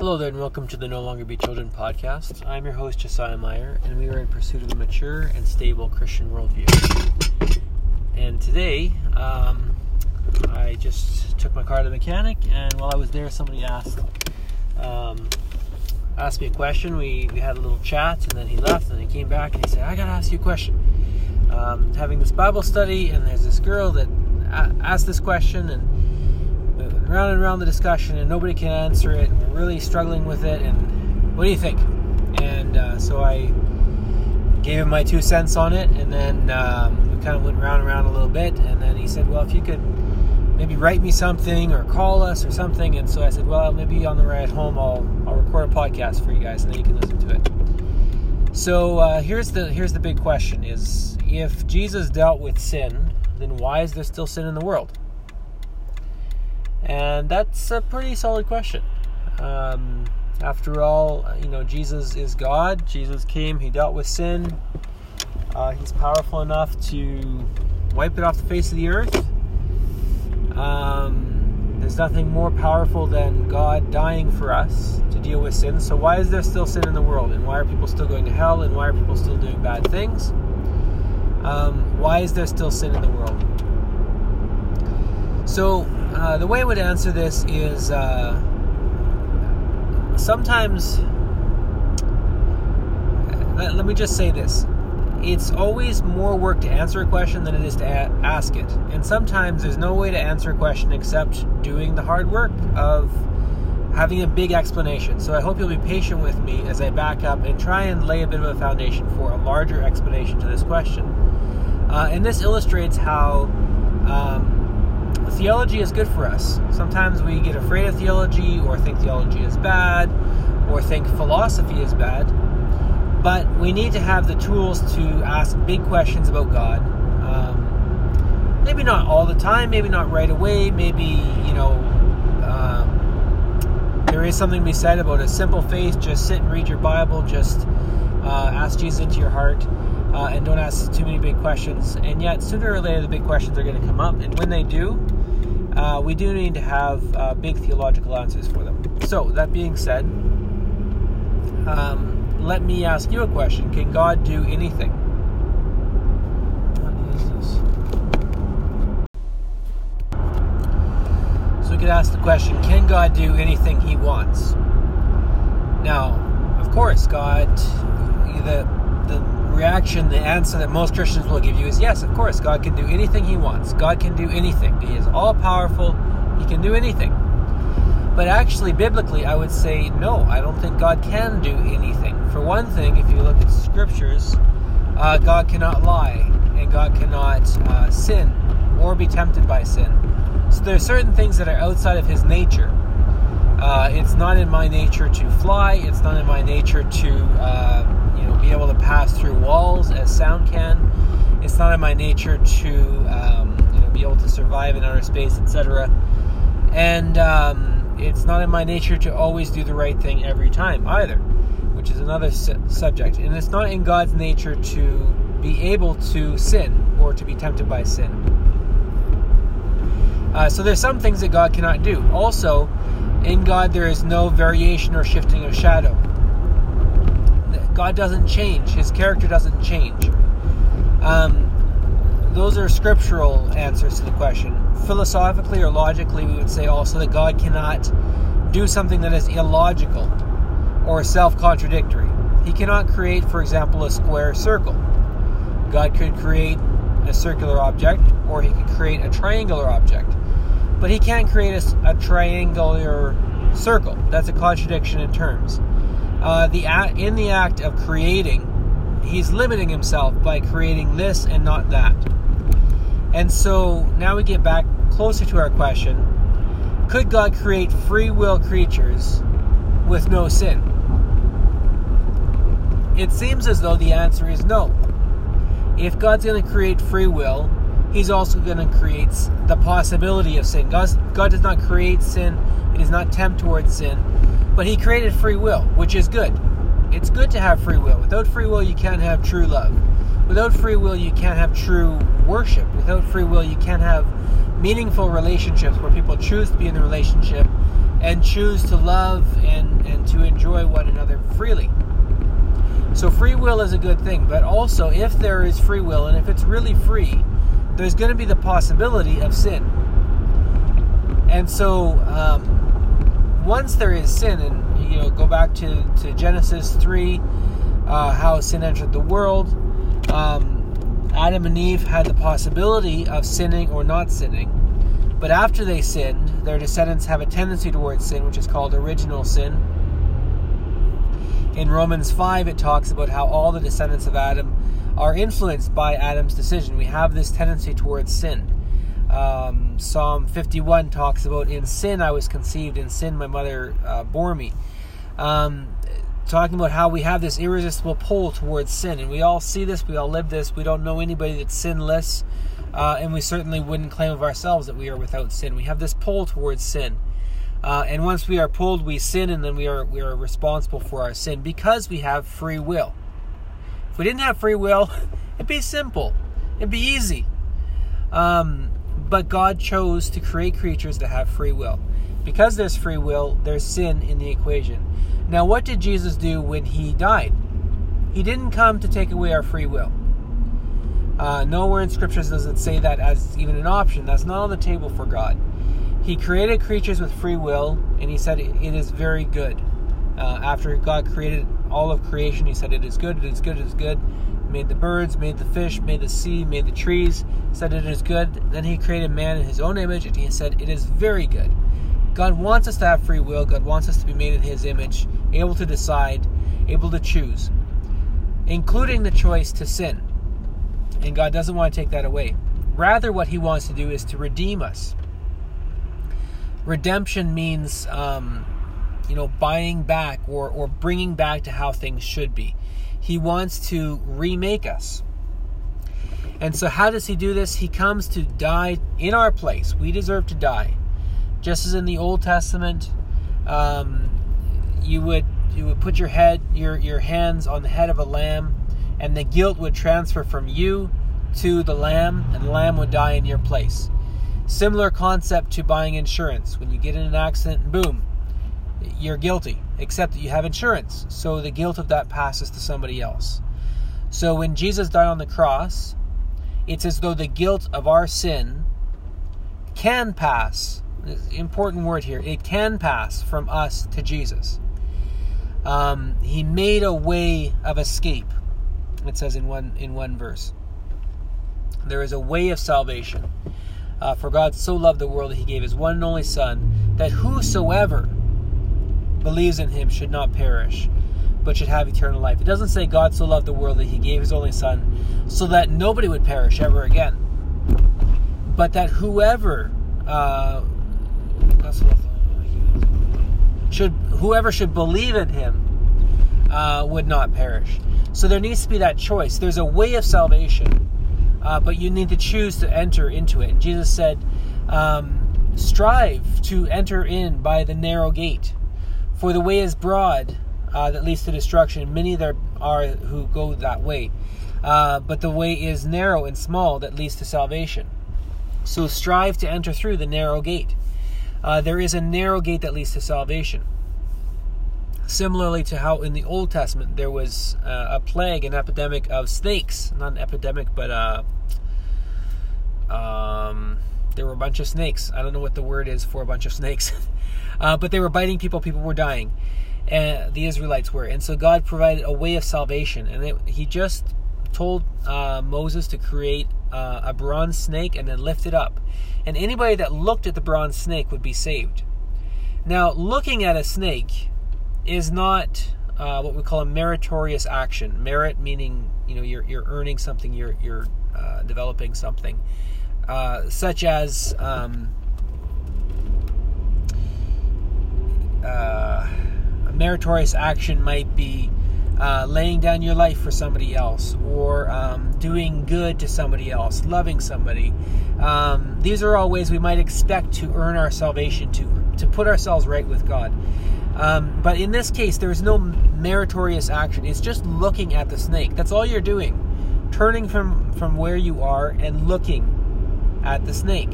Hello there, and welcome to the No Longer Be Children podcast. I'm your host, Josiah Meyer, and we are in pursuit of a mature and stable Christian worldview. And today, um, I just took my car to the mechanic, and while I was there, somebody asked um, asked me a question. We, we had a little chat, and then he left, and he came back, and he said, I got to ask you a question. Um, having this Bible study, and there's this girl that asked this question, and round and round the discussion, and nobody can answer it. Really struggling with it. And what do you think? And uh, so I gave him my two cents on it, and then um, we kind of went round and round a little bit. And then he said, "Well, if you could maybe write me something or call us or something." And so I said, "Well, maybe on the ride home, I'll I'll record a podcast for you guys, and then you can listen to it." So uh, here's the here's the big question: Is if Jesus dealt with sin, then why is there still sin in the world? And that's a pretty solid question. Um, after all, you know, Jesus is God. Jesus came, He dealt with sin. Uh, he's powerful enough to wipe it off the face of the earth. Um, there's nothing more powerful than God dying for us to deal with sin. So, why is there still sin in the world? And why are people still going to hell? And why are people still doing bad things? Um, why is there still sin in the world? So, uh, the way I would answer this is uh, sometimes, let, let, me just say this it's always more work to answer a question than it is to a- ask it. And sometimes there's no way to answer a question except doing the hard work of having a big explanation. So I hope you'll be patient with me as I back up and try and lay a bit of a foundation for a larger explanation to this question. Uh, and this illustrates how. Um, theology is good for us. Sometimes we get afraid of theology or think theology is bad or think philosophy is bad. But we need to have the tools to ask big questions about God. Um, maybe not all the time, maybe not right away, maybe, you know, um, there is something to be said about a simple faith. Just sit and read your Bible, just uh, ask Jesus into your heart. Uh, and don't ask too many big questions. And yet, sooner or later, the big questions are going to come up. And when they do, uh, we do need to have uh, big theological answers for them. So, that being said, um, let me ask you a question Can God do anything? So, we could ask the question Can God do anything He wants? Now, of course, God, the, the reaction, the answer that most Christians will give you is yes, of course, God can do anything He wants. God can do anything. He is all powerful, He can do anything. But actually, biblically, I would say no, I don't think God can do anything. For one thing, if you look at scriptures, uh, God cannot lie, and God cannot uh, sin or be tempted by sin. So there are certain things that are outside of His nature. Uh, it's not in my nature to fly. It's not in my nature to uh, be able to pass through walls as sound can. It's not in my nature to, um, you know, be able to survive in outer space, etc. And um, it's not in my nature to always do the right thing every time either, which is another su- subject. And it's not in God's nature to be able to sin or to be tempted by sin. Uh, so there's some things that God cannot do. Also, in God there is no variation or shifting of shadow. God doesn't change. His character doesn't change. Um, those are scriptural answers to the question. Philosophically or logically, we would say also that God cannot do something that is illogical or self contradictory. He cannot create, for example, a square circle. God could create a circular object or he could create a triangular object. But he can't create a, a triangular circle. That's a contradiction in terms uh, the in the act of creating, he's limiting himself by creating this and not that. And so now we get back closer to our question could God create free will creatures with no sin? It seems as though the answer is no. If God's going to create free will, He's also going to create the possibility of sin. God, God does not create sin, He does not tempt towards sin but he created free will, which is good. It's good to have free will. Without free will, you can't have true love. Without free will, you can't have true worship. Without free will, you can't have meaningful relationships where people choose to be in the relationship and choose to love and, and to enjoy one another freely. So, free will is a good thing, but also if there is free will and if it's really free, there's going to be the possibility of sin. And so, um, once there is sin, and you know, go back to, to Genesis 3, uh, how sin entered the world. Um, Adam and Eve had the possibility of sinning or not sinning. But after they sinned, their descendants have a tendency towards sin, which is called original sin. In Romans 5, it talks about how all the descendants of Adam are influenced by Adam's decision. We have this tendency towards sin. Um, Psalm 51 talks about, In sin I was conceived, in sin my mother uh, bore me. Um, talking about how we have this irresistible pull towards sin. And we all see this, we all live this. We don't know anybody that's sinless. Uh, and we certainly wouldn't claim of ourselves that we are without sin. We have this pull towards sin. Uh, and once we are pulled, we sin, and then we are we are responsible for our sin because we have free will. If we didn't have free will, it'd be simple, it'd be easy. Um, but God chose to create creatures that have free will. Because there's free will, there's sin in the equation. Now, what did Jesus do when he died? He didn't come to take away our free will. Uh, nowhere in scriptures does it say that as even an option. That's not on the table for God. He created creatures with free will, and he said it is very good. Uh, after God created all of creation, he said it is good, it is good, it is good. Made the birds, made the fish, made the sea, made the trees, said it is good. Then he created man in his own image, and he said it is very good. God wants us to have free will. God wants us to be made in his image, able to decide, able to choose, including the choice to sin and God doesn't want to take that away. Rather, what He wants to do is to redeem us. Redemption means, um, you know, buying back or, or bringing back to how things should be. He wants to remake us. And so, how does He do this? He comes to die in our place. We deserve to die. Just as in the Old Testament, um, you would you would put your head your your hands on the head of a lamb and the guilt would transfer from you to the lamb, and the lamb would die in your place. Similar concept to buying insurance. When you get in an accident, boom, you're guilty, except that you have insurance. So the guilt of that passes to somebody else. So when Jesus died on the cross, it's as though the guilt of our sin can pass. Important word here. It can pass from us to Jesus. Um, he made a way of escape it says in one in one verse. There is a way of salvation. Uh, for God so loved the world that he gave his one and only Son, that whosoever believes in him should not perish, but should have eternal life. It doesn't say God so loved the world that he gave his only Son, so that nobody would perish ever again, but that whoever uh, should whoever should believe in him uh, would not perish. So there needs to be that choice. There's a way of salvation, uh, but you need to choose to enter into it. And Jesus said, um, Strive to enter in by the narrow gate, for the way is broad uh, that leads to destruction. Many there are who go that way. Uh, but the way is narrow and small that leads to salvation. So strive to enter through the narrow gate. Uh, there is a narrow gate that leads to salvation. Similarly to how in the Old Testament there was uh, a plague, an epidemic of snakes. Not an epidemic, but uh, um, there were a bunch of snakes. I don't know what the word is for a bunch of snakes. uh, but they were biting people, people were dying. And the Israelites were. And so God provided a way of salvation. And it, He just told uh, Moses to create uh, a bronze snake and then lift it up. And anybody that looked at the bronze snake would be saved. Now, looking at a snake is not uh, what we call a meritorious action. Merit meaning you know you're you're earning something, you're you're uh, developing something, uh, such as um, uh, a meritorious action might be uh, laying down your life for somebody else, or um, doing good to somebody else, loving somebody. Um, these are all ways we might expect to earn our salvation, to to put ourselves right with God. Um, but in this case, there is no meritorious action. It's just looking at the snake. That's all you're doing. Turning from, from where you are and looking at the snake.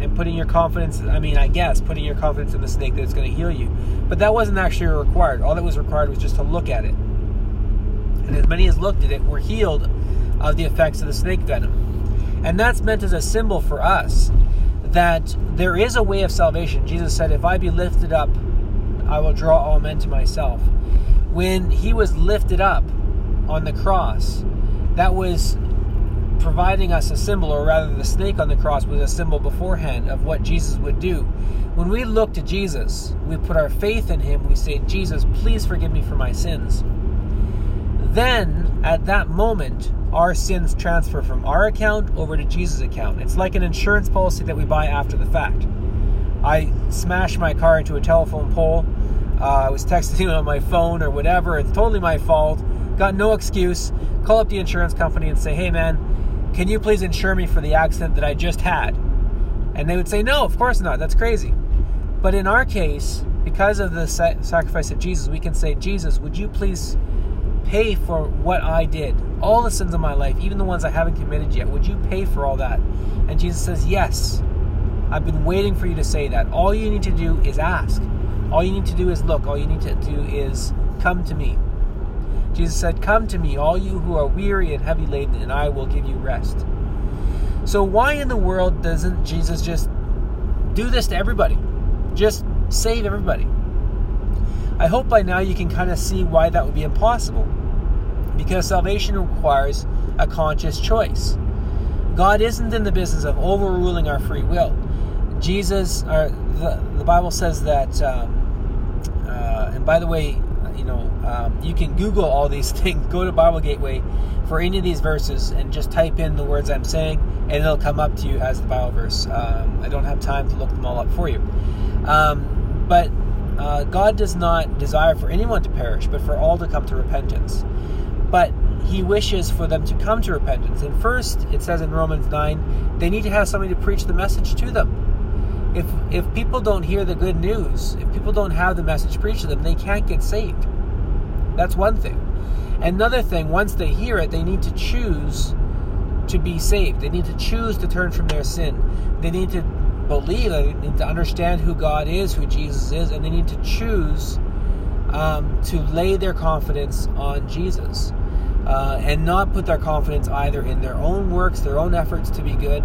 and putting your confidence, I mean, I guess, putting your confidence in the snake that it's going to heal you. But that wasn't actually required. All that was required was just to look at it. And as many as looked at it were healed of the effects of the snake venom. And that's meant as a symbol for us that there is a way of salvation. Jesus said, If I be lifted up, I will draw all men to myself. When he was lifted up on the cross, that was providing us a symbol, or rather, the snake on the cross was a symbol beforehand of what Jesus would do. When we look to Jesus, we put our faith in him, we say, Jesus, please forgive me for my sins. Then, at that moment, our sins transfer from our account over to Jesus' account. It's like an insurance policy that we buy after the fact. I smashed my car into a telephone pole. Uh, I was texting on my phone or whatever. It's totally my fault. Got no excuse. Call up the insurance company and say, hey man, can you please insure me for the accident that I just had? And they would say, No, of course not. That's crazy. But in our case, because of the sacrifice of Jesus, we can say, Jesus, would you please pay for what I did? All the sins of my life, even the ones I haven't committed yet, would you pay for all that? And Jesus says, Yes. I've been waiting for you to say that. All you need to do is ask. All you need to do is look. All you need to do is come to me. Jesus said, Come to me, all you who are weary and heavy laden, and I will give you rest. So, why in the world doesn't Jesus just do this to everybody? Just save everybody. I hope by now you can kind of see why that would be impossible. Because salvation requires a conscious choice. God isn't in the business of overruling our free will. Jesus, or the, the Bible says that, um, uh, and by the way, you know, um, you can Google all these things. Go to Bible Gateway for any of these verses and just type in the words I'm saying, and it'll come up to you as the Bible verse. Um, I don't have time to look them all up for you. Um, but uh, God does not desire for anyone to perish, but for all to come to repentance. But He wishes for them to come to repentance. And first, it says in Romans 9, they need to have somebody to preach the message to them if if people don't hear the good news, if people don't have the message preached to them, they can't get saved. That's one thing. Another thing, once they hear it, they need to choose to be saved. They need to choose to turn from their sin. They need to believe, they need to understand who God is, who Jesus is, and they need to choose um, to lay their confidence on Jesus. Uh, and not put their confidence either in their own works, their own efforts to be good,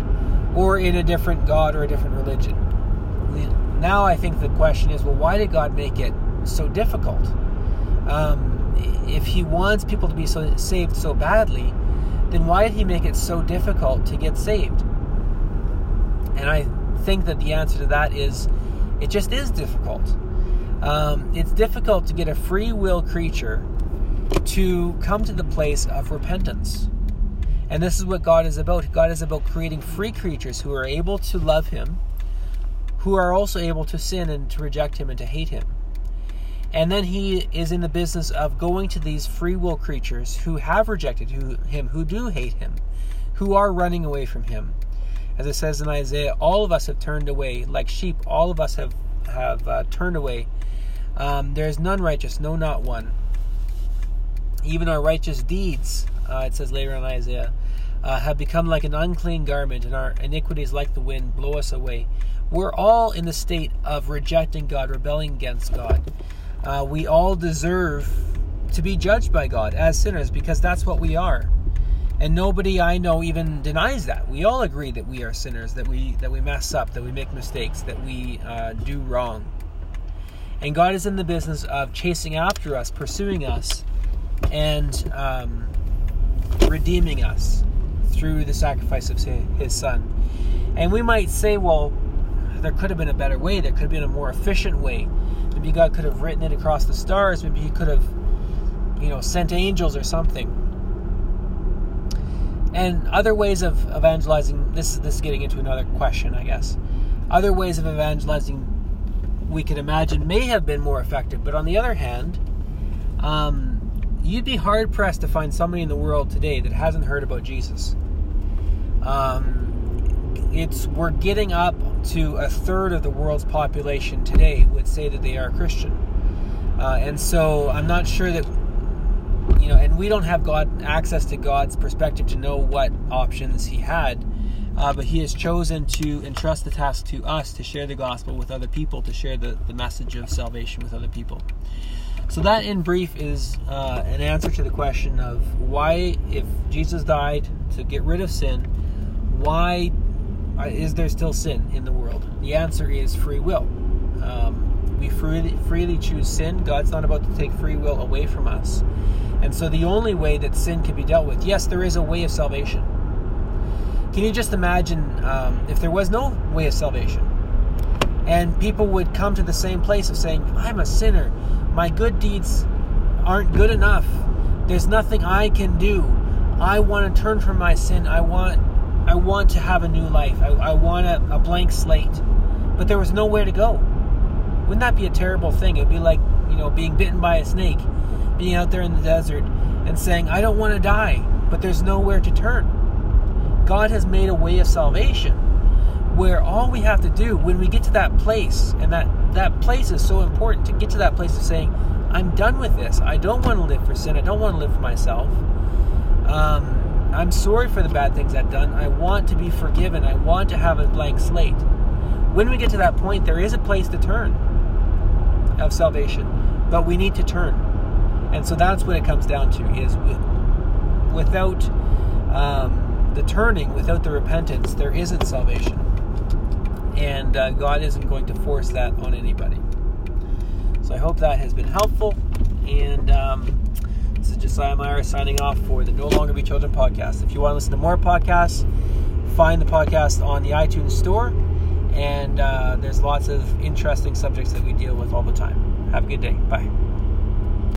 or in a different God or a different religion now I think the question is, well, why did God make it so difficult? Um, if He wants people to be so, saved so badly, then why did He make it so difficult to get saved? And I think that the answer to that is, it just is difficult. Um, it's difficult to get a free will creature to come to the place of repentance. And this is what God is about. God is about creating free creatures who are able to love Him who are also able to sin and to reject him and to hate him. And then he is in the business of going to these free will creatures who have rejected him, who do hate him, who are running away from him. As it says in Isaiah, all of us have turned away. Like sheep, all of us have, have uh, turned away. Um, there is none righteous, no, not one. Even our righteous deeds, uh, it says later in Isaiah, uh, have become like an unclean garment, and our iniquities, like the wind, blow us away. We're all in the state of rejecting God, rebelling against God. Uh, we all deserve to be judged by God as sinners because that's what we are. And nobody I know even denies that. We all agree that we are sinners, that we that we mess up, that we make mistakes, that we uh, do wrong. And God is in the business of chasing after us, pursuing us, and um, redeeming us through the sacrifice of His Son. And we might say, well, there could have been a better way. There could have been a more efficient way. Maybe God could have written it across the stars. Maybe He could have, you know, sent angels or something. And other ways of evangelizing. This is this is getting into another question, I guess. Other ways of evangelizing we could imagine may have been more effective. But on the other hand, um, you'd be hard pressed to find somebody in the world today that hasn't heard about Jesus. Um, it's we're getting up to a third of the world's population today would say that they are Christian, uh, and so I'm not sure that you know, and we don't have God access to God's perspective to know what options He had Uh, but he has chosen to entrust the task to us to share the gospel with other people, to share the, the message of salvation with other people. So, that in brief is uh, an answer to the question of why, if Jesus died to get rid of sin, why is there still sin in the world? The answer is free will. Um, we freely, freely choose sin. God's not about to take free will away from us. And so the only way that sin can be dealt with, yes, there is a way of salvation. Can you just imagine um, if there was no way of salvation? And people would come to the same place of saying, I'm a sinner. My good deeds aren't good enough. There's nothing I can do. I want to turn from my sin. I want I want to have a new life. I, I want a, a blank slate. But there was nowhere to go. Wouldn't that be a terrible thing? It'd be like, you know, being bitten by a snake, being out there in the desert and saying, I don't want to die, but there's nowhere to turn. God has made a way of salvation where all we have to do when we get to that place, and that, that place is so important to get to that place of saying, I'm done with this. I don't want to live for sin. I don't want to live for myself. Um, I'm sorry for the bad things I've done. I want to be forgiven. I want to have a blank slate. When we get to that point, there is a place to turn of salvation, but we need to turn. And so that's what it comes down to is without um, the turning, without the repentance, there isn't salvation. And uh, God isn't going to force that on anybody. So I hope that has been helpful. And um, this is Josiah Meyer signing off for the No Longer Be Children podcast. If you want to listen to more podcasts, find the podcast on the iTunes Store. And uh, there's lots of interesting subjects that we deal with all the time. Have a good day. Bye.